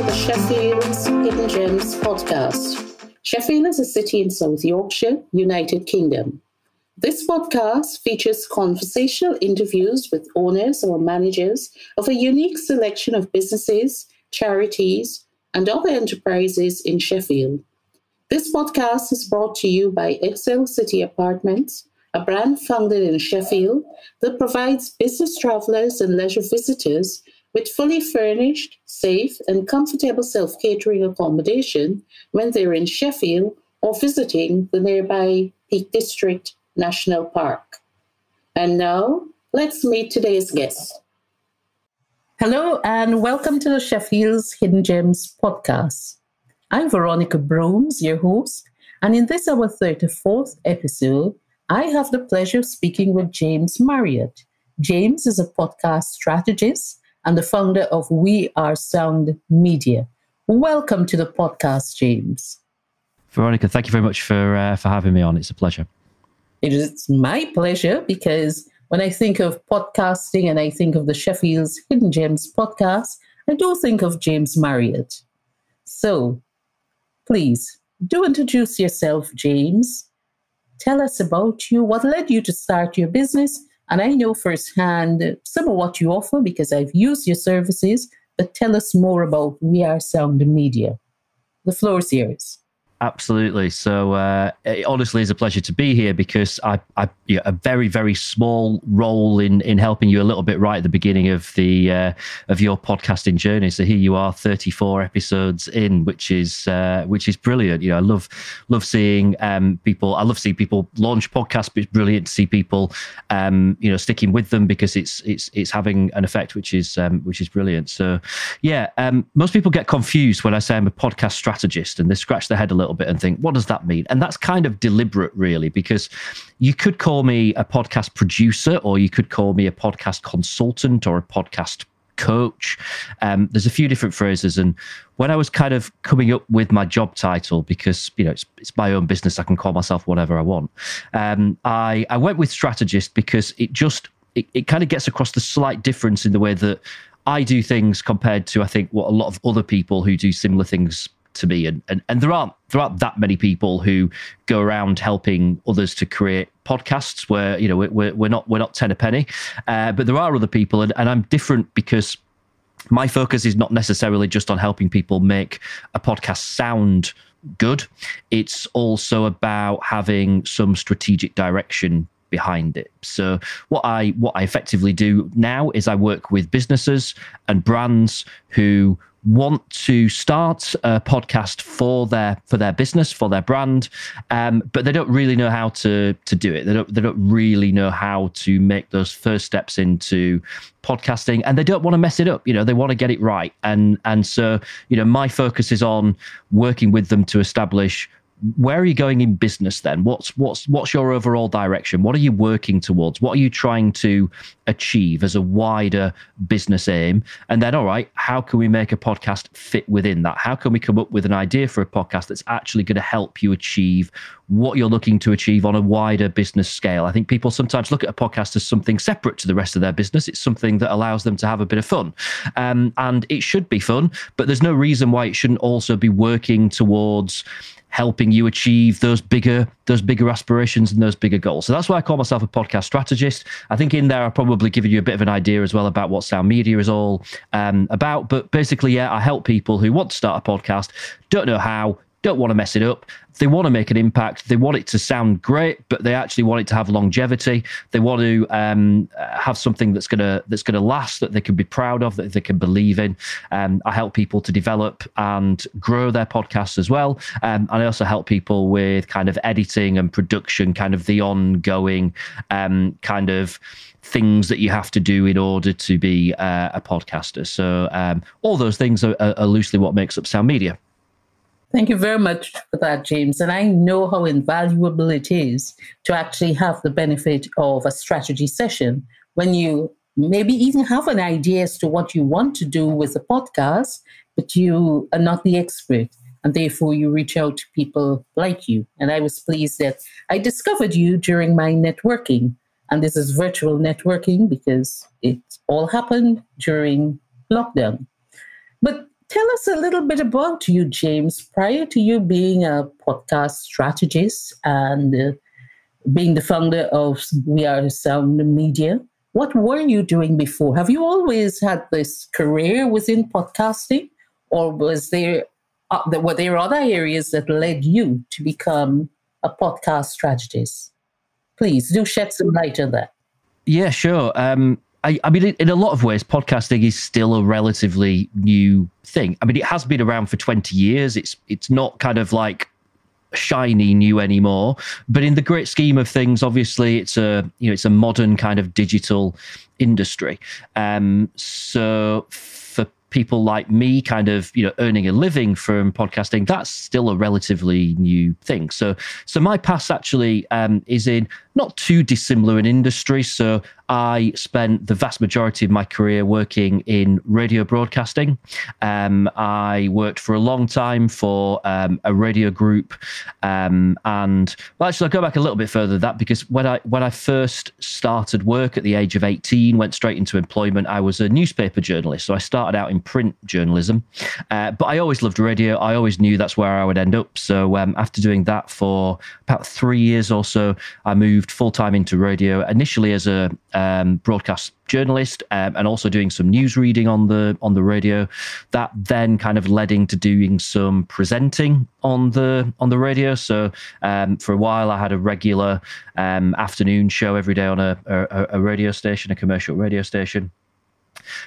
to the Sheffield's Hidden Gems podcast. Sheffield is a city in South Yorkshire, United Kingdom. This podcast features conversational interviews with owners or managers of a unique selection of businesses, charities, and other enterprises in Sheffield. This podcast is brought to you by Excel City Apartments, a brand founded in Sheffield that provides business travelers and leisure visitors with fully furnished, safe, and comfortable self catering accommodation when they're in Sheffield or visiting the nearby Peak District National Park. And now, let's meet today's guest. Hello, and welcome to the Sheffield's Hidden Gems podcast. I'm Veronica Brooms, your host, and in this, our 34th episode, I have the pleasure of speaking with James Marriott. James is a podcast strategist and the founder of We Are Sound Media. Welcome to the podcast, James. Veronica, thank you very much for uh, for having me on. It's a pleasure. It is my pleasure because when I think of podcasting and I think of the Sheffield's Hidden Gems podcast, I do think of James Marriott. So, please do introduce yourself, James. Tell us about you. What led you to start your business? And I know firsthand some of what you offer because I've used your services, but tell us more about We Are Sound Media. The floor is yours. Absolutely. So uh, it honestly is a pleasure to be here because I, I a very very small role in in helping you a little bit right at the beginning of the uh, of your podcasting journey. So here you are, 34 episodes in, which is uh, which is brilliant. You know, I love love seeing um, people. I love seeing people launch podcasts. But it's brilliant to see people, um, you know, sticking with them because it's it's it's having an effect, which is um, which is brilliant. So yeah, um, most people get confused when I say I'm a podcast strategist, and they scratch their head a little little bit and think, what does that mean? And that's kind of deliberate, really, because you could call me a podcast producer or you could call me a podcast consultant or a podcast coach. Um, there's a few different phrases. And when I was kind of coming up with my job title, because you know it's, it's my own business, I can call myself whatever I want. Um, I I went with strategist because it just it, it kind of gets across the slight difference in the way that I do things compared to I think what a lot of other people who do similar things to me and, and and there aren't there aren't that many people who go around helping others to create podcasts where you know we're, we're not we're not ten a penny. Uh, but there are other people and, and i'm different because my focus is not necessarily just on helping people make a podcast sound good. It's also about having some strategic direction behind it. So what I what I effectively do now is I work with businesses and brands who want to start a podcast for their for their business for their brand um, but they don't really know how to to do it. They don't they don't really know how to make those first steps into podcasting and they don't want to mess it up you know they want to get it right. And and so you know my focus is on working with them to establish where are you going in business then? What's what's what's your overall direction? What are you working towards? What are you trying to achieve as a wider business aim? And then all right how can we make a podcast fit within that? How can we come up with an idea for a podcast that's actually going to help you achieve what you're looking to achieve on a wider business scale i think people sometimes look at a podcast as something separate to the rest of their business it's something that allows them to have a bit of fun um, and it should be fun but there's no reason why it shouldn't also be working towards helping you achieve those bigger those bigger aspirations and those bigger goals. So that's why I call myself a podcast strategist. I think in there I've probably given you a bit of an idea as well about what sound media is all um, about. But basically, yeah, I help people who want to start a podcast, don't know how, don't want to mess it up. They want to make an impact. They want it to sound great, but they actually want it to have longevity. They want to um, have something that's gonna that's gonna last, that they can be proud of, that they can believe in. Um, I help people to develop and grow their podcasts as well, um, and I also help people with kind of editing and production, kind of the ongoing um, kind of things that you have to do in order to be uh, a podcaster. So um, all those things are, are loosely what makes up Sound Media. Thank you very much for that, James. And I know how invaluable it is to actually have the benefit of a strategy session when you maybe even have an idea as to what you want to do with the podcast, but you are not the expert. And therefore, you reach out to people like you. And I was pleased that I discovered you during my networking. And this is virtual networking because it all happened during lockdown. Tell us a little bit about you, James. Prior to you being a podcast strategist and uh, being the founder of We Are Sound Media, what were you doing before? Have you always had this career within podcasting, or was there uh, were there other areas that led you to become a podcast strategist? Please do shed some light on that. Yeah, sure. Um, I, I, mean, in a lot of ways, podcasting is still a relatively new thing. I mean, it has been around for 20 years. It's it's not kind of like shiny new anymore. But in the great scheme of things, obviously, it's a you know it's a modern kind of digital industry. Um, so for people like me, kind of you know earning a living from podcasting, that's still a relatively new thing. So so my past actually um, is in not too dissimilar an industry. So I spent the vast majority of my career working in radio broadcasting. Um, I worked for a long time for um, a radio group, um, and well, actually, I'll go back a little bit further than that because when I when I first started work at the age of eighteen, went straight into employment. I was a newspaper journalist, so I started out in print journalism, uh, but I always loved radio. I always knew that's where I would end up. So um, after doing that for about three years or so, I moved full time into radio initially as a um, broadcast journalist um, and also doing some news reading on the on the radio. That then kind of led into doing some presenting on the on the radio. So um, for a while, I had a regular um, afternoon show every day on a, a, a radio station, a commercial radio station.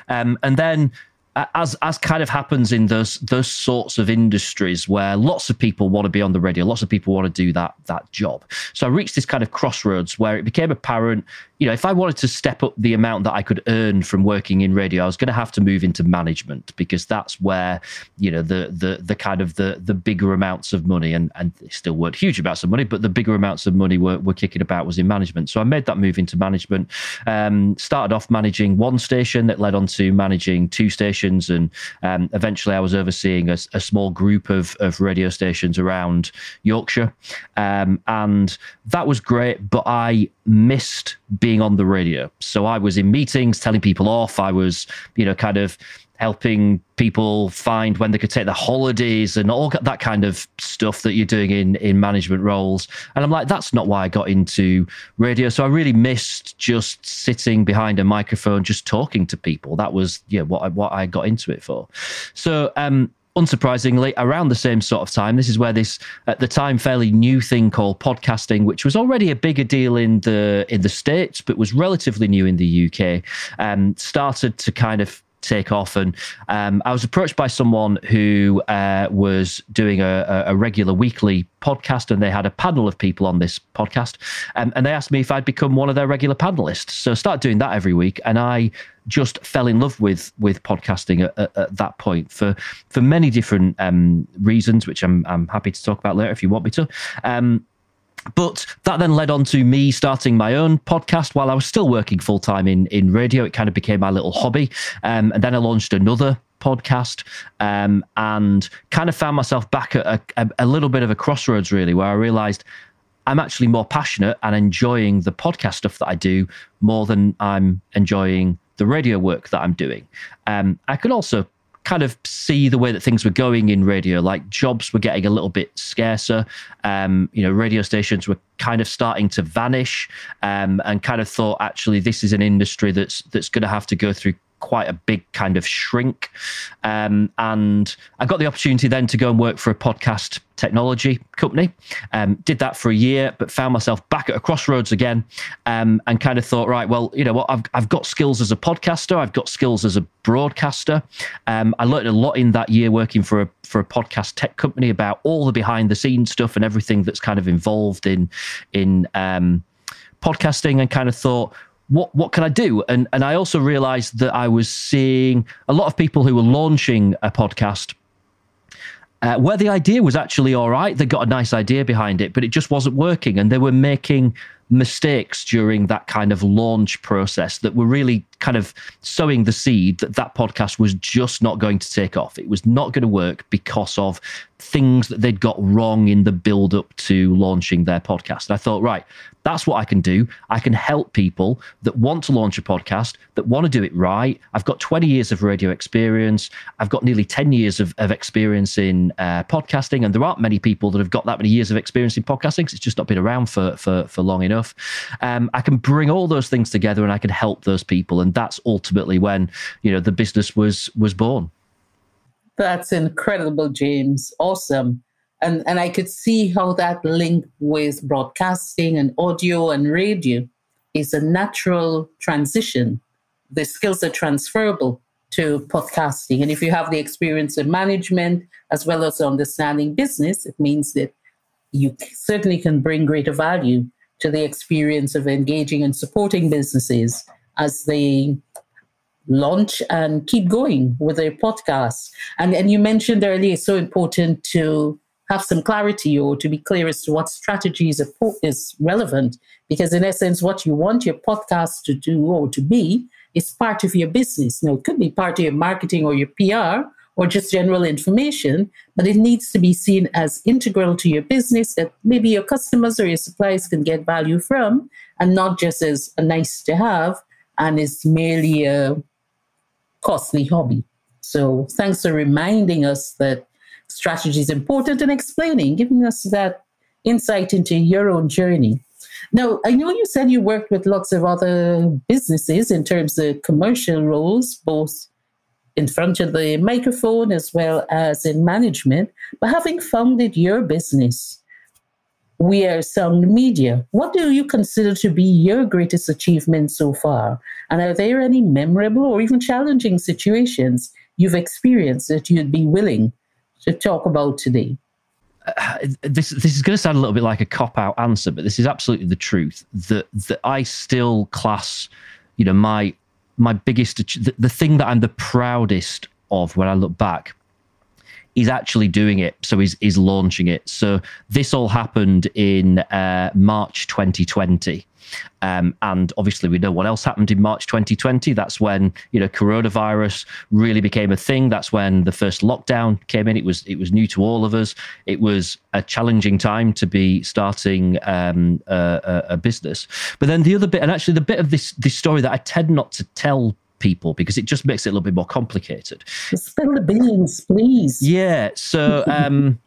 Um, and then as as kind of happens in those those sorts of industries where lots of people want to be on the radio, lots of people want to do that that job. So I reached this kind of crossroads where it became apparent you know, if I wanted to step up the amount that I could earn from working in radio, I was going to have to move into management because that's where, you know, the the the kind of the the bigger amounts of money and and still weren't huge amounts of money, but the bigger amounts of money were, were kicking about was in management. So I made that move into management. Um, started off managing one station that led on to managing two stations, and um, eventually I was overseeing a, a, small group of of radio stations around Yorkshire, um, and that was great. But I missed being on the radio. So I was in meetings telling people off. I was, you know, kind of helping people find when they could take their holidays and all that kind of stuff that you're doing in in management roles. And I'm like, that's not why I got into radio. So I really missed just sitting behind a microphone, just talking to people. That was yeah what I, what I got into it for. So um unsurprisingly, around the same sort of time, this is where this, at the time, fairly new thing called podcasting, which was already a bigger deal in the in the states, but was relatively new in the UK, um, started to kind of take off. And um, I was approached by someone who uh, was doing a, a, regular weekly podcast, and they had a panel of people on this podcast. Um, and they asked me if I'd become one of their regular panelists. So I started doing that every week, and I just fell in love with with podcasting at, at, at that point for for many different um, reasons, which I'm I'm happy to talk about later if you want me to. But that then led on to me starting my own podcast while I was still working full time in in radio. It kind of became my little hobby, um, and then I launched another podcast um, and kind of found myself back at a, a, little bit of a crossroads really where i realized i'm actually more passionate and enjoying the podcast stuff that i do more than i'm enjoying the radio work that i'm doing um, i could also kind of see the way that things were going in radio. Like jobs were getting a little bit scarcer. Um, you know, radio stations were kind of starting to vanish, um, and kind of thought actually this is an industry that's that's going to have to go through quite a big kind of shrink. Um, and I got the opportunity then to go and work for a podcast technology company. Um, did that for a year, but found myself back at a crossroads again um, and kind of thought, right, well, you know what, I've, I've got skills as a podcaster, I've got skills as a broadcaster. Um, I learned a lot in that year working for a, for a podcast tech company about all the behind the scenes stuff and everything that's kind of involved in, in um, podcasting and kind of thought, what what can I do? And and I also realized that I was seeing a lot of people who were launching a podcast uh, where the idea was actually all right. They got a nice idea behind it, but it just wasn't working, and they were making mistakes during that kind of launch process that were really kind of sowing the seed that that podcast was just not going to take off. It was not going to work because of things that they'd got wrong in the build up to launching their podcast. And I thought, right, that's what I can do. I can help people that want to launch a podcast, that want to do it right. I've got 20 years of radio experience. I've got nearly 10 years of, of experience in uh, podcasting. And there aren't many people that have got that many years of experience in podcasting it's just not been around for, for, for long enough. Um, I can bring all those things together and I can help those people. And that's ultimately when, you know, the business was was born. That's incredible, James. Awesome. And, and I could see how that link with broadcasting and audio and radio is a natural transition. The skills are transferable to podcasting. And if you have the experience in management as well as understanding business, it means that you certainly can bring greater value to the experience of engaging and supporting businesses as they launch and keep going with their podcast. And, and you mentioned earlier it's so important to have some clarity or to be clear as to what strategies is relevant. Because in essence, what you want your podcast to do or to be is part of your business. Now, it could be part of your marketing or your PR or just general information, but it needs to be seen as integral to your business that maybe your customers or your suppliers can get value from and not just as a nice to have and is merely a costly hobby. So thanks for reminding us that strategy is important and explaining, giving us that insight into your own journey. Now, I know you said you worked with lots of other businesses in terms of commercial roles, both in front of the microphone as well as in management. But having founded your business, we are Sound Media. What do you consider to be your greatest achievement so far? And are there any memorable or even challenging situations you've experienced that you'd be willing to talk about today? Uh, this this is going to sound a little bit like a cop out answer, but this is absolutely the truth. That that I still class, you know, my my biggest the, the thing that I'm the proudest of when I look back he's actually doing it. So he's, he's launching it. So this all happened in uh, March 2020. Um, and obviously, we know what else happened in March 2020. That's when you know coronavirus really became a thing. That's when the first lockdown came in. It was it was new to all of us. It was a challenging time to be starting um, a, a, business. But then the other bit, and actually the bit of this this story that I tend not to tell people because it just makes it a little bit more complicated. Spill the beans, please. Yeah. So um,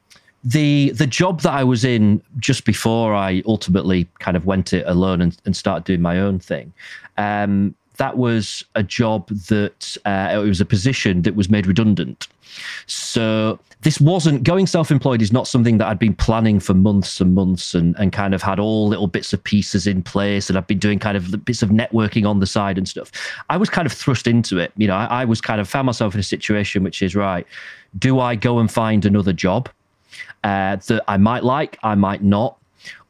the the job that I was in just before I ultimately kind of went it alone and, and started doing my own thing. Um, that was a job that uh, it was a position that was made redundant. So this wasn't going self-employed is not something that I'd been planning for months and months and, and kind of had all little bits of pieces in place and I've been doing kind of bits of networking on the side and stuff. I was kind of thrust into it. You know, I, I was kind of found myself in a situation which is right, do I go and find another job uh, that I might like, I might not?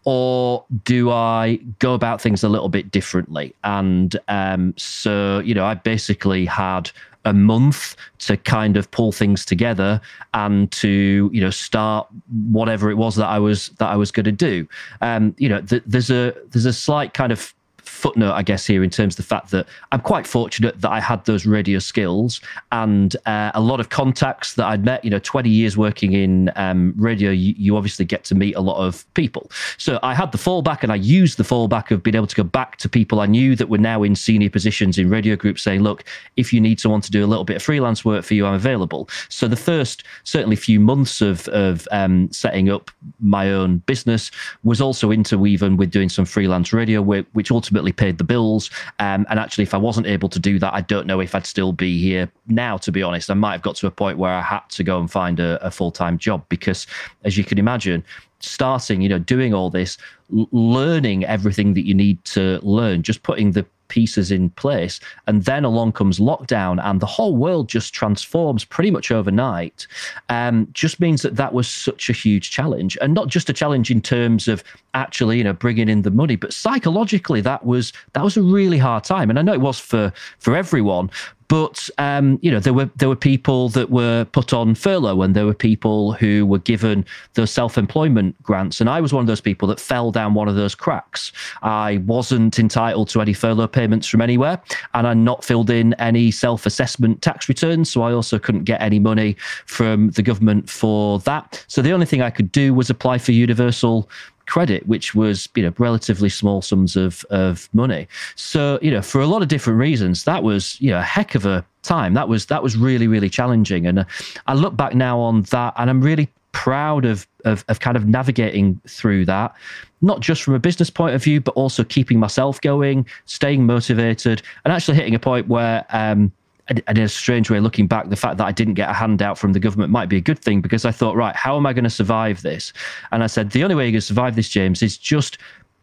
Or do I go about things a little bit differently? And um, so, you know, I basically had a month to kind of pull things together and to you know start whatever it was that I was that I was going to do. Um, you know, th- there's a there's a slight kind of footnote, I guess, here in terms of the fact that I'm quite fortunate that I had those radio skills and uh, a lot of contacts that I'd met. You know, 20 years working in um, radio, you, you, obviously get to meet a lot of people. So I had the fallback and I used the fallback of being able to go back to people I knew that were now in senior positions in radio groups saying, look, if you need someone to do a little bit of freelance work for you, I'm available. So the first, certainly, few months of, of um, setting up my own business was also interweaving with doing some freelance radio work, which ultimately paid the bills. Um, and actually, if I wasn't able to do that, I don't know if I'd still be here now, to be honest. I might have got to a point where I had to go and find a, a full time job because, as you can imagine, starting, you know, doing all this, learning everything that you need to learn, just putting the pieces in place. And then along comes lockdown, and the whole world just transforms pretty much overnight. Um, just means that that was such a huge challenge, and not just a challenge in terms of actually, you know, bringing in the money, but psychologically, that was that was a really hard time. And I know it was for for everyone, but um, you know, there were there were people that were put on furlough, and there were people who were given those self-employment grants, and I was one of those people that fell down one of those cracks. I wasn't entitled to any furlough payments from anywhere, and I not filled in any self-assessment tax returns, so I also couldn't get any money from the government for that. So the only thing I could do was apply for universal credit, which was you know relatively small sums of of money. So you know for a lot of different reasons, that was you know a heck of a time. That was that was really really challenging, and uh, I look back now on that, and I'm really proud of, of of kind of navigating through that not just from a business point of view but also keeping myself going staying motivated and actually hitting a point where um, and in a strange way, looking back, the fact that I didn't get a handout from the government might be a good thing because I thought, right, how am I going to survive this? And I said, the only way you're going to survive this, James, is just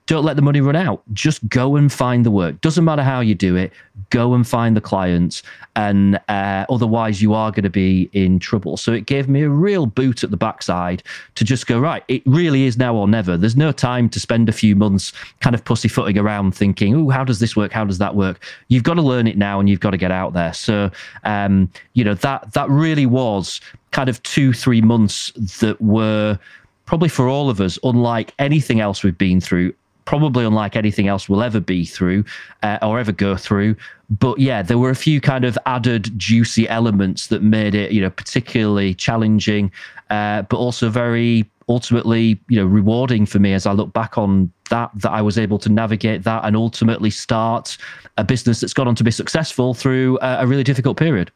don't let the money run out. Just go and find the work. Doesn't matter how you do it. Go and find the clients, and uh, otherwise you are going to be in trouble. So it gave me a real boot at the backside to just go right. It really is now or never. There's no time to spend a few months kind of pussyfooting around thinking, "Oh, how does this work? How does that work?" You've got to learn it now, and you've got to get out there. So um, you know that that really was kind of two three months that were probably for all of us unlike anything else we've been through probably unlike anything else we'll ever be through uh, or ever go through. But yeah, there were a few kind of added juicy elements that made it, you know, particularly challenging, uh, but also very ultimately, you know, rewarding for me as I look back on that, that I was able to navigate that and ultimately start a business that's gone on to be successful through a, a really difficult period.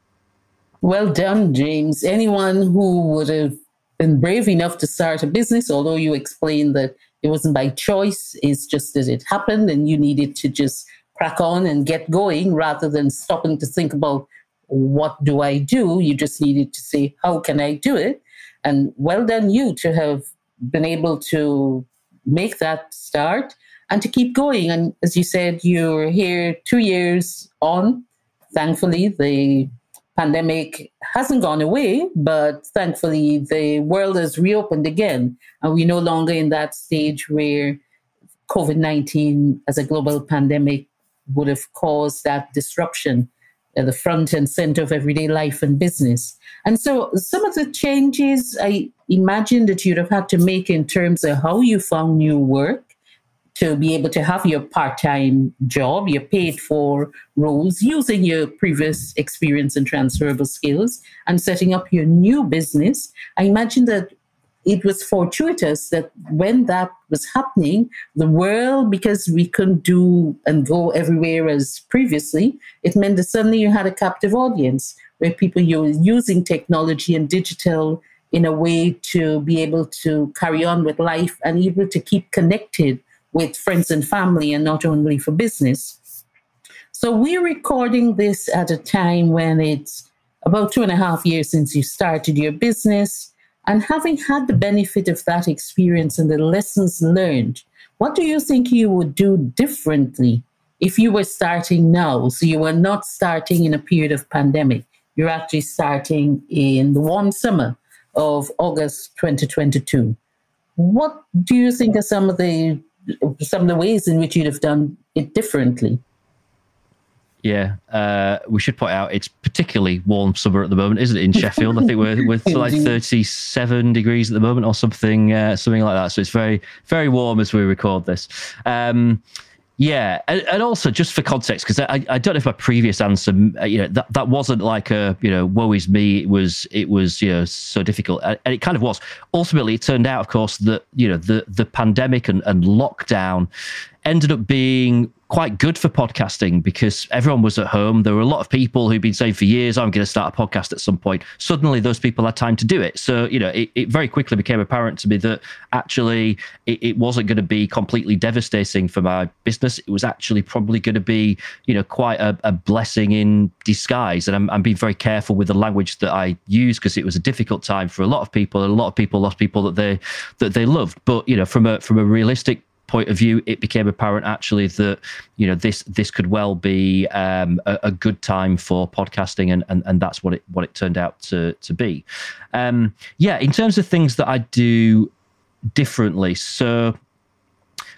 Well done, James. Anyone who would have been brave enough to start a business, although you explained that it wasn't by choice. It's just that it happened and you needed to just crack on and get going rather than stopping to think about what do I do? You just needed to say, how can I do it? And well done you to have been able to make that start and to keep going. And as you said, you're here two years on. Thankfully, the pandemic hasn't gone away, but thankfully the world has reopened again. And we're no longer in that stage where COVID 19 as a global pandemic would have caused that disruption at the front and center of everyday life and business. And so some of the changes I imagine that you'd have had to make in terms of how you found new work to be able to have your part time job, your paid for roles, using your previous experience and transferable skills, and setting up your new business. I imagine that it was fortuitous that when that was happening, the world, because we couldn't do and go everywhere as previously, it meant that suddenly you had a captive audience where people were using technology and digital in a way to be able to carry on with life and able to keep connected with friends and family and not only for business. So we're recording this at a time when it's about two and a half years since you started your business. And having had the benefit of that experience and the lessons learned, what do you think you would do differently if you were starting now? So you were not starting in a period of pandemic. You're actually starting in the warm summer of August 2022. What do you think are some of the some of the ways in which you'd have done it differently. Yeah, uh, we should point out it's particularly warm summer at the moment, isn't it? In Sheffield, I think we're we're like thirty-seven degrees at the moment, or something, uh, something like that. So it's very, very warm as we record this. Um, yeah, and, and also just for context, because I, I don't know if my previous answer, uh, you know, that, that wasn't like a you know, woe is me. It was it was you know so difficult, and it kind of was. Ultimately, it turned out, of course, that you know the the pandemic and, and lockdown ended up being quite good for podcasting because everyone was at home. There were a lot of people who'd been saying for years, oh, I'm going to start a podcast at some point. Suddenly, those people had time to do it. So, you know, it, it very quickly became apparent to me that actually it, it wasn't going to be completely devastating for my business. It was actually probably going to be, you know, quite a, a blessing in disguise. And I'm, I'm being very careful with the language that I use because it was a difficult time for a lot of people. And a lot of people lost people that they that they loved. But, you know, from a from a realistic point of view, it became apparent actually that you know this this could well be um, a, a, good time for podcasting, and, and and that's what it what it turned out to to be. Um, yeah, in terms of things that I do differently, so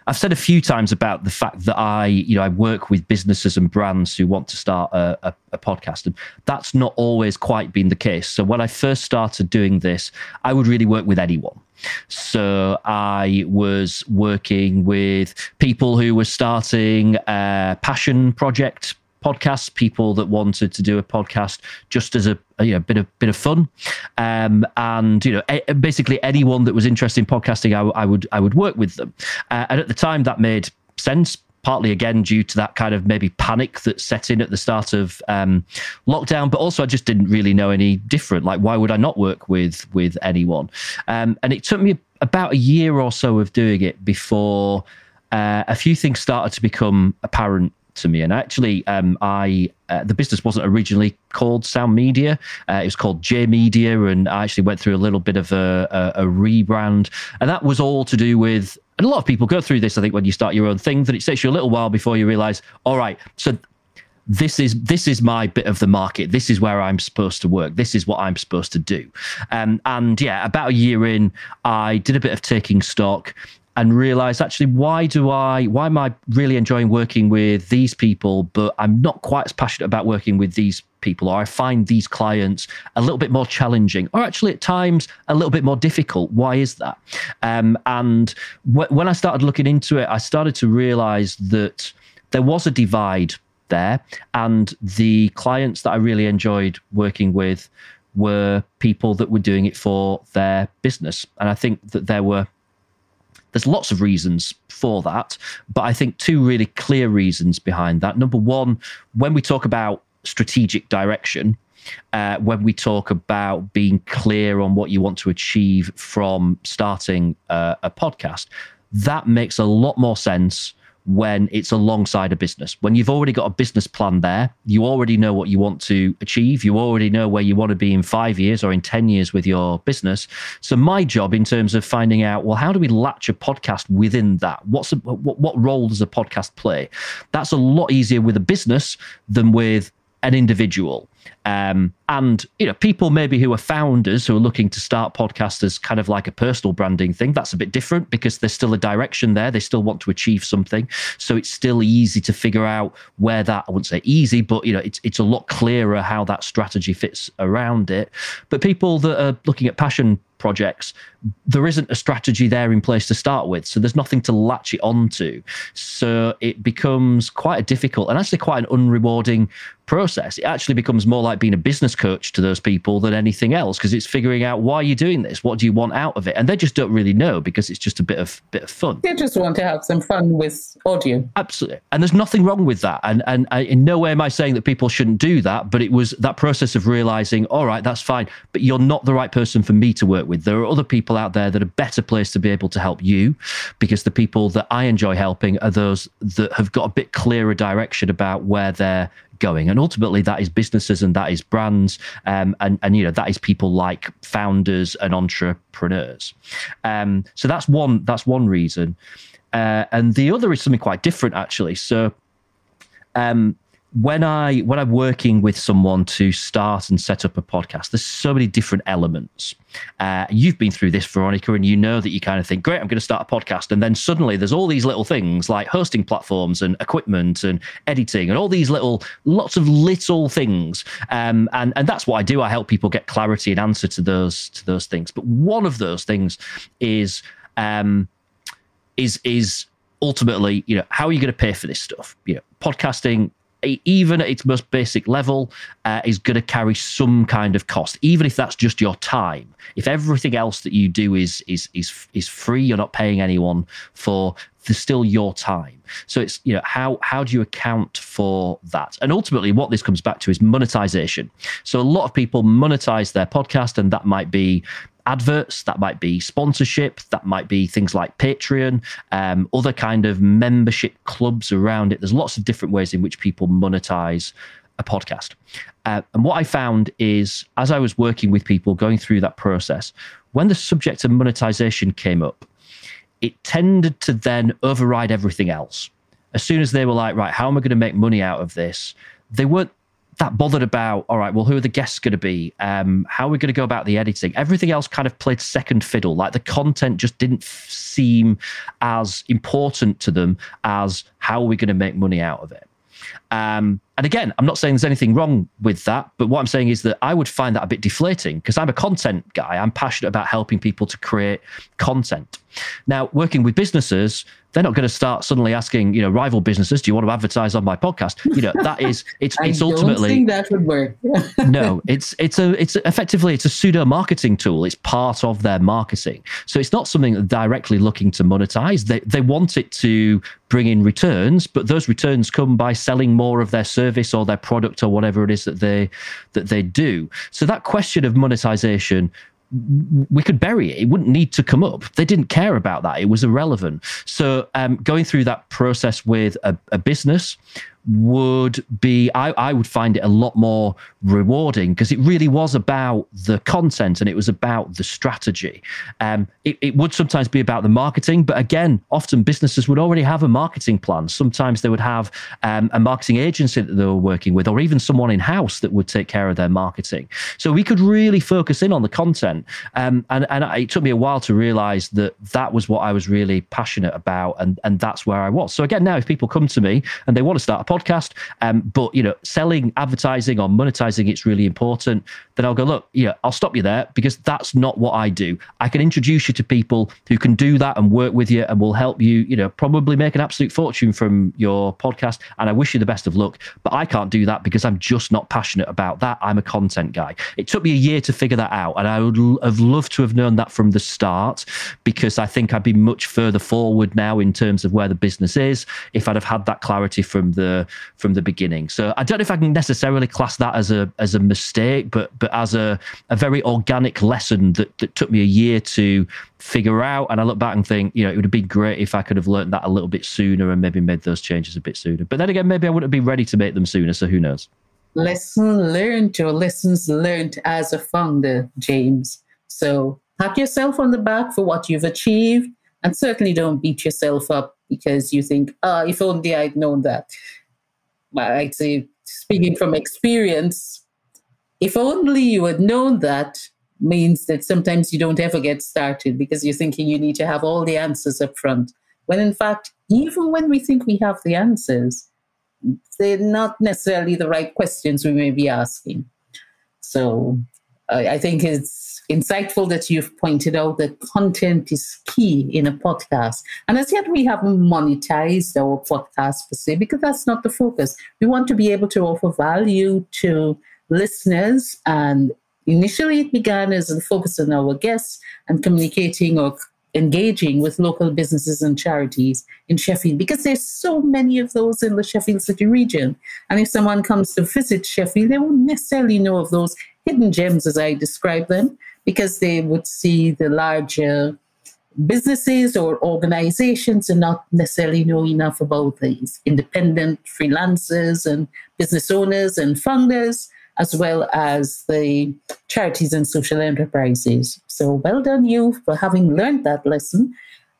I've said a few times about the fact that I, you know, I work with businesses and brands who want to start a, a, a podcast, and that's not always quite been the case. So when I first started doing this, I would really work with anyone. So I was working with people who were starting a passion project podcasts, people that wanted to do a podcast just as a, a you know, bit of bit of fun, um, and you know, a, basically anyone that was interested in podcasting, I, I would I would work with them, uh, and at the time that made sense. Partly again due to that kind of maybe panic that set in at the start of um, lockdown, but also I just didn't really know any different. Like, why would I not work with with anyone? Um, and it took me about a year or so of doing it before uh, a few things started to become apparent to me. And actually, um, I uh, the business wasn't originally called Sound Media. Uh, it was called J Media, and I actually went through a little bit of a, a, a, rebrand, and that was all to do with. And a lot of people go through this. I think when you start your own thing, that it takes you a little while before you realize, all right, so this is this is my bit of the market. This is where I'm supposed to work. This is what I'm supposed to do. Um, and yeah, about a year in, I did a bit of taking stock and realize actually why do I why am I really enjoying working with these people, but I'm not quite as passionate about working with these people, or I find these clients a little bit more challenging, or actually at times a little bit more difficult. Why is that? Um, and wh- when I started looking into it, I started to realize that there was a divide there, and the clients that I really enjoyed working with were people that were doing it for their business, and I think that there were there's lots of reasons for that, but I think two really clear reasons behind that. Number one, when we talk about strategic direction, uh, when we talk about being clear on what you want to achieve from starting uh, a podcast, that makes a lot more sense when it's alongside a business. When you've already got a business plan there, you already know what you want to achieve, you already know where you want to be in five years or in 10 years with your business. So, my job in terms of finding out, well, how do we latch a podcast within that? What's a, what, what role does a podcast play? That's a lot easier with a business than with an individual. Um, and you know, people maybe who are founders who are looking to start podcasts as kind of like a personal branding thing. That's a bit different because there's still a direction there. They still want to achieve something, so it's still easy to figure out where that. I wouldn't say easy, but you know, it's it's a lot clearer how that strategy fits around it. But people that are looking at passion projects, there isn't a strategy there in place to start with. So there's nothing to latch it onto. So it becomes quite a difficult and actually quite an unrewarding process. It actually becomes more like being a business coach to those people than anything else because it's figuring out why you're doing this, what do you want out of it, and they just don't really know because it's just a bit of bit of fun. They just want to have some fun with audio. Absolutely, and there's nothing wrong with that. And and I, in no way am I saying that people shouldn't do that, but it was that process of realizing, all right, that's fine, but you're not the right person for me to work with. There are other people out there that are better placed to be able to help you because the people that I enjoy helping are those that have got a bit clearer direction about where they're going. And ultimately that is businesses and that is brands um, and and you know that is people like founders and entrepreneurs. Um, so that's one that's one reason. Uh, and the other is something quite different actually. So um, when I when I'm working with someone to start and set up a podcast, there's so many different elements. Uh, you've been through this, Veronica, and you know that you kind of think, "Great, I'm going to start a podcast," and then suddenly there's all these little things like hosting platforms and equipment and editing and all these little, lots of little things. Um, and and that's what I do. I help people get clarity and answer to those to those things. But one of those things is um, is is ultimately, you know, how are you going to pay for this stuff? You know, podcasting even at its most basic level, uh, is going to carry some kind of cost, even if that's just your time. If everything else that you do is is is is free, you're not paying anyone for. There's still your time. So it's you know how how do you account for that? And ultimately, what this comes back to is monetization. So a lot of people monetize their podcast, and that might be adverts, that might be sponsorship, that might be things like Patreon, um, other kind of membership clubs around it. There's lots of different ways in which people monetize a podcast. Uh, and what I found is, as I was working with people going through that process, when the subject of monetization came up, it tended to then override everything else. As soon as they were like, right, how am I going to make money out of this? They weren't that bothered about all right well who are the guests going to be? Um, how are we going to go about the editing? Everything else kind of played second fiddle. Like the content just didn't f- seem as important to them as how are we going to make money out of it um, and again, I'm not saying there's anything wrong with that, but what I'm saying is that I would find that a bit deflating because I'm a content guy. I'm passionate about helping people to create content. Now, working with businesses, they're not going to start suddenly asking, you know, rival businesses, do you want to advertise on my podcast? You know, that is it's it's ultimately that would work. no, it's it's a it's effectively it's a pseudo marketing tool. It's part of their marketing. So it's not something that directly looking to monetize. They they want it to bring in returns, but those returns come by selling more of their service or their product or whatever it is that they that they do. So that question of monetization we could bury it. It wouldn't need to come up. They didn't care about that. It was irrelevant. So um, going through that process with a, a business would be I, I would find it a lot more rewarding because it really was about the content and it was about the strategy. Um, it, it would sometimes be about the marketing but again often businesses would already have a marketing plan. Sometimes they would have um, a marketing agency that they were working with or even someone in house that would take care of their marketing. So we could really focus in on the content. Um, and, and it took me a while to realize that that was what I was really passionate about and, and that's where I was. So again now if people come to me and they want to start a podcast. Um, but you know, selling, advertising, or monetizing it's really important. Then I'll go look. Yeah, I'll stop you there because that's not what I do. I can introduce you to people who can do that and work with you and will help you. You know, probably make an absolute fortune from your podcast. And I wish you the best of luck. But I can't do that because I'm just not passionate about that. I'm a content guy. It took me a year to figure that out, and I would have loved to have known that from the start because I think I'd be much further forward now in terms of where the business is if I'd have had that clarity from the from the beginning. So I don't know if I can necessarily class that as a as a mistake, but but as a, a very organic lesson that, that took me a year to figure out. And I look back and think, you know, it would have been great if I could have learned that a little bit sooner and maybe made those changes a bit sooner. But then again, maybe I wouldn't been ready to make them sooner. So who knows? Lesson learned or lessons learned as a founder, James. So pat yourself on the back for what you've achieved and certainly don't beat yourself up because you think, ah, oh, if only I'd known that. I'd say, speaking from experience, if only you had known that means that sometimes you don't ever get started because you're thinking you need to have all the answers up front. When in fact, even when we think we have the answers, they're not necessarily the right questions we may be asking. So I think it's insightful that you've pointed out that content is key in a podcast. And as yet, we haven't monetized our podcast per se because that's not the focus. We want to be able to offer value to listeners. And initially, it began as a focus on our guests and communicating or engaging with local businesses and charities in Sheffield because there's so many of those in the Sheffield City region. And if someone comes to visit Sheffield, they won't necessarily know of those hidden gems as I describe them because they would see the larger businesses or organizations and not necessarily know enough about these independent freelancers and business owners and founders, as well as the charities and social enterprises. So well done you for having learned that lesson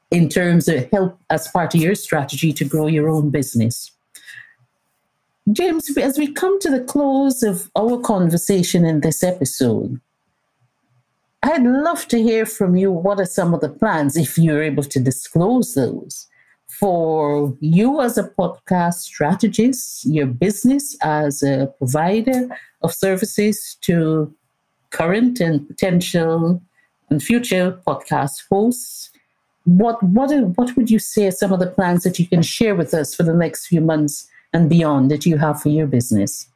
in terms of help as part of your strategy to grow your own business. James, as we come to the close of our conversation in this episode, I'd love to hear from you. What are some of the plans, if you're able to disclose those, for you as a podcast strategist, your business as a provider of services to current and potential and future podcast hosts? What what what would you say are some of the plans that you can share with us for the next few months and beyond that you have for your business?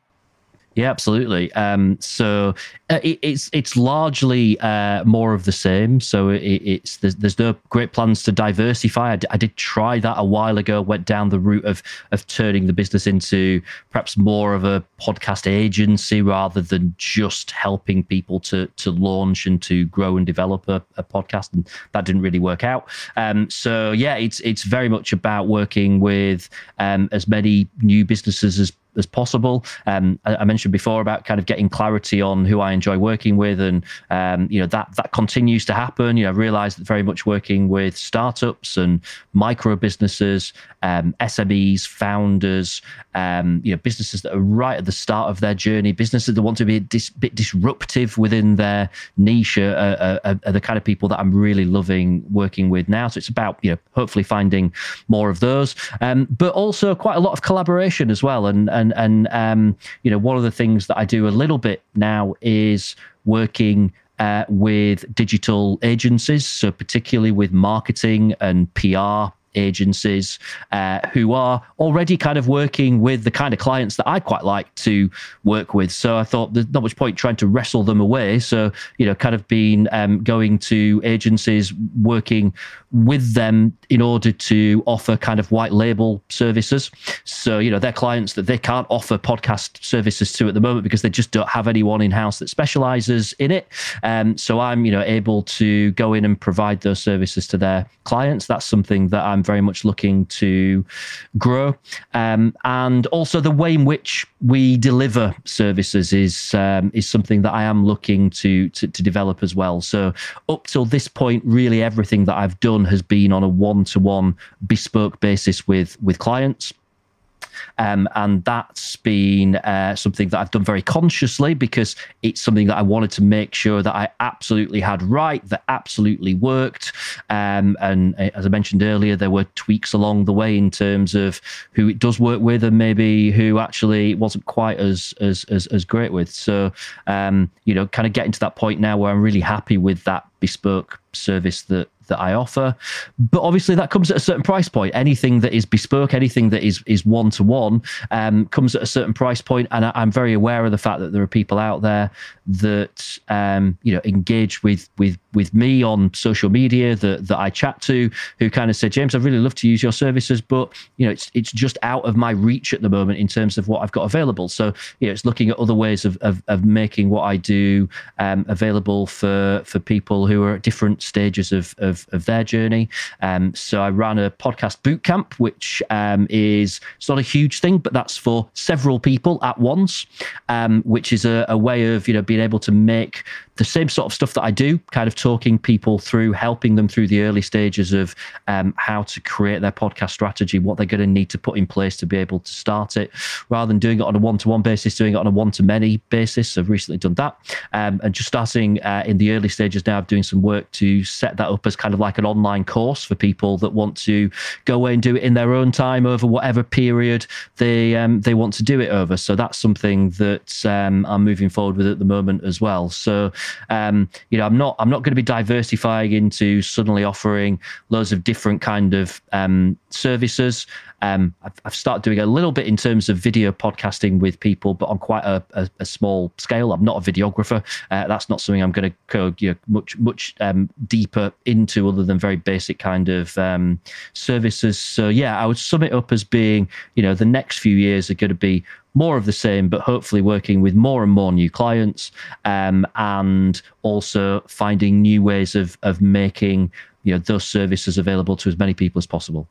Yeah, absolutely. Um, so uh, it, it's it's largely uh, more of the same. So it, it's there's, there's no great plans to diversify. I, d- I did try that a while ago. Went down the route of of turning the business into perhaps more of a podcast agency rather than just helping people to to launch and to grow and develop a, a podcast, and that didn't really work out. Um, so yeah, it's it's very much about working with um, as many new businesses as as possible. Um, I, I, mentioned before about kind of getting clarity on who I enjoy working with, and um, you know that that continues to happen. You know, I realised that very much working with startups and micro businesses, um, SMEs, founders, um, you know, businesses that are right at the start of their journey, businesses that want to be a dis- bit disruptive within their niche, are, are, are the kind of people that I'm really loving working with now. So it's about you know hopefully finding more of those, um, but also quite a lot of collaboration as well. And and and um, you know one of the things that I do a little bit now is working uh, with digital agencies, so particularly with marketing and PR agencies uh, who are already kind of working with the kind of clients that I quite like to work with. So I thought there's not much point trying to wrestle them away. So, you know, kind of been um, going to agencies, working with them in order to offer kind of white label services. So, you know, they're clients that they can't offer podcast services to at the moment because they just don't have anyone in house that specializes in it. Um, so I'm, you know, able to go in and provide those services to their clients. That's something that I'm very much looking to grow. Um, and also the way in which we deliver services is um, is something that I am looking to, to to develop as well. So up till this point, really everything that I've done has been on a one to one bespoke basis with with clients. Um, and that's been uh, something that I've done very consciously because it's something that I wanted to make sure that I absolutely had right, that absolutely worked. Um, and uh, as I mentioned earlier, there were tweaks along the way in terms of who it does work with and maybe who actually wasn't quite as as as, as great with. So um, you know, kind of getting to that point now where I'm really happy with that bespoke service that that I offer. But obviously, that comes at a certain price point. Anything that is bespoke, anything that is is one to one, comes at a certain price point. And I, am very aware of the fact that there are people out there that um, you know engage with with with me on social media that that I chat to, who kind of said, James, I'd really love to use your services, but you know, it's it's just out of my reach at the moment in terms of what I've got available. So you know, it's looking at other ways of of, of making what I do um, available for for people who are at different stages of, of of, their journey. Um, so I ran a podcast boot camp, which um, is it's not a huge thing, but that's for several people at once, um, which is a, a way of you know being able to make the same sort of stuff that I do, kind of talking people through, helping them through the early stages of um, how to create their podcast strategy, what they're going to need to put in place to be able to start it, rather than doing it on a one to one basis, doing it on a one to many basis. I've recently done that. Um, and just starting uh, in the early stages now of doing some work to set that up as kind of like an online course for people that want to go away and do it in their own time over whatever period they um, they want to do it over. So that's something that um, I'm moving forward with at the moment as well. So um, you know, I'm not I'm not going to be diversifying into suddenly offering loads of different kind of um, services. Um, I've, I've, started doing a little bit in terms of video podcasting with people, but on quite a, a, a small scale. I'm not a videographer. Uh, that's not something I'm going to go you know, much much um, deeper into, other than very basic kind of um, services. So yeah, I would sum it up as being, you know, the next few years are going to be more of the same, but hopefully working with more and more new clients, um, and also finding new ways of of making you know those services available to as many people as possible.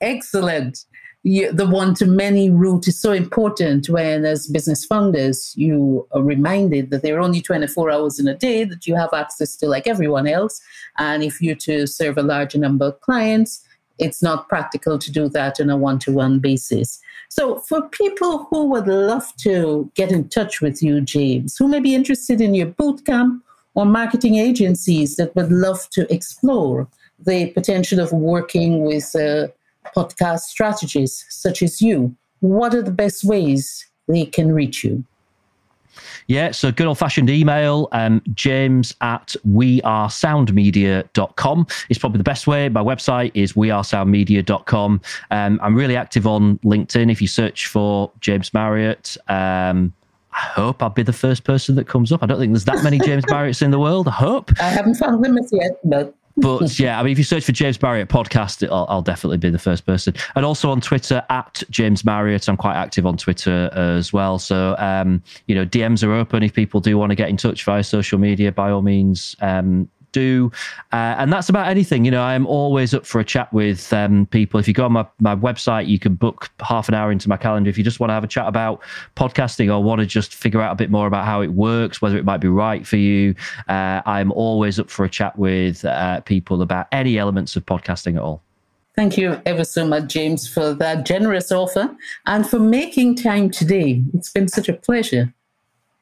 Excellent. You, the one to many route is so important when, as business founders, you are reminded that there are only 24 hours in a day that you have access to, like everyone else. And if you're to serve a larger number of clients, it's not practical to do that on a one to one basis. So, for people who would love to get in touch with you, James, who may be interested in your bootcamp or marketing agencies that would love to explore the potential of working with uh, podcast strategists such as you, what are the best ways they can reach you? Yeah, so good old fashioned email, um, james at wearesoundmedia.com is probably the best way. My website is wearesoundmedia.com. Um, I'm really active on LinkedIn. If you search for James Marriott, um, I hope I'll be the first person that comes up. I don't think there's that many James Marriotts in the world. I hope. I haven't found them as yet, but but yeah, I mean, if you search for James Marriott podcast, I'll, I'll, definitely be the first person. And also on Twitter at James Marriott. I'm quite active on Twitter as well. So, um, you know, DMs are open if people do want to get in touch via social media. By all means, um, do. Uh, and that's about anything. You know, I'm always up for a chat with um, people. If you go on my, my website, you can book half an hour into my calendar. If you just want to have a chat about podcasting or want to just figure out a bit more about how it works, whether it might be right for you, uh, I'm always up for a chat with uh, people about any elements of podcasting at all. Thank you ever so much, James, for that generous offer and for making time today. It's been such a pleasure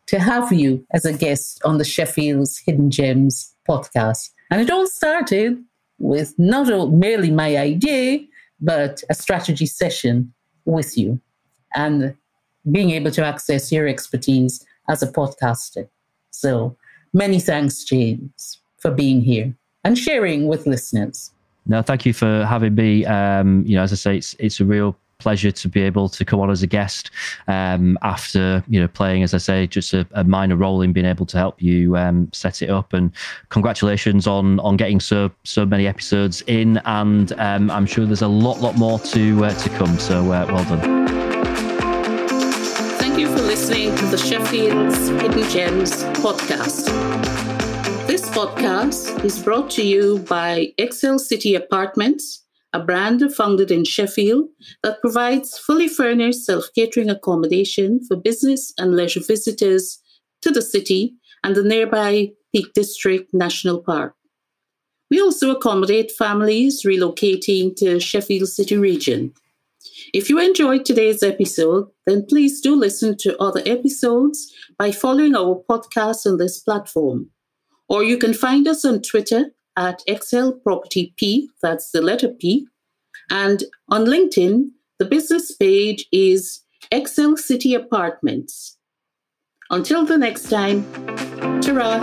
to have you as a guest on the Sheffield's Hidden Gems podcast. And it all started with not merely my idea, but a strategy session with you and being able to access your expertise as a podcaster. So many thanks, James, for being here and sharing with listeners. No, thank you for having me. Um, you know, as I say, it's it's a real pleasure to be able to come on as a guest um, after you know playing, as I say, just a, a minor role in being able to help you um, set it up. And congratulations on on getting so so many episodes in, and um, I'm sure there's a lot lot more to uh, to come. So uh, well done. Thank you for listening to the Sheffield's Hidden Gems podcast. This podcast is brought to you by Excel City Apartments, a brand founded in Sheffield that provides fully furnished self catering accommodation for business and leisure visitors to the city and the nearby Peak District National Park. We also accommodate families relocating to Sheffield City region. If you enjoyed today's episode, then please do listen to other episodes by following our podcast on this platform. Or you can find us on Twitter at Excel Property P, that's the letter P. And on LinkedIn, the business page is Excel City Apartments. Until the next time, ta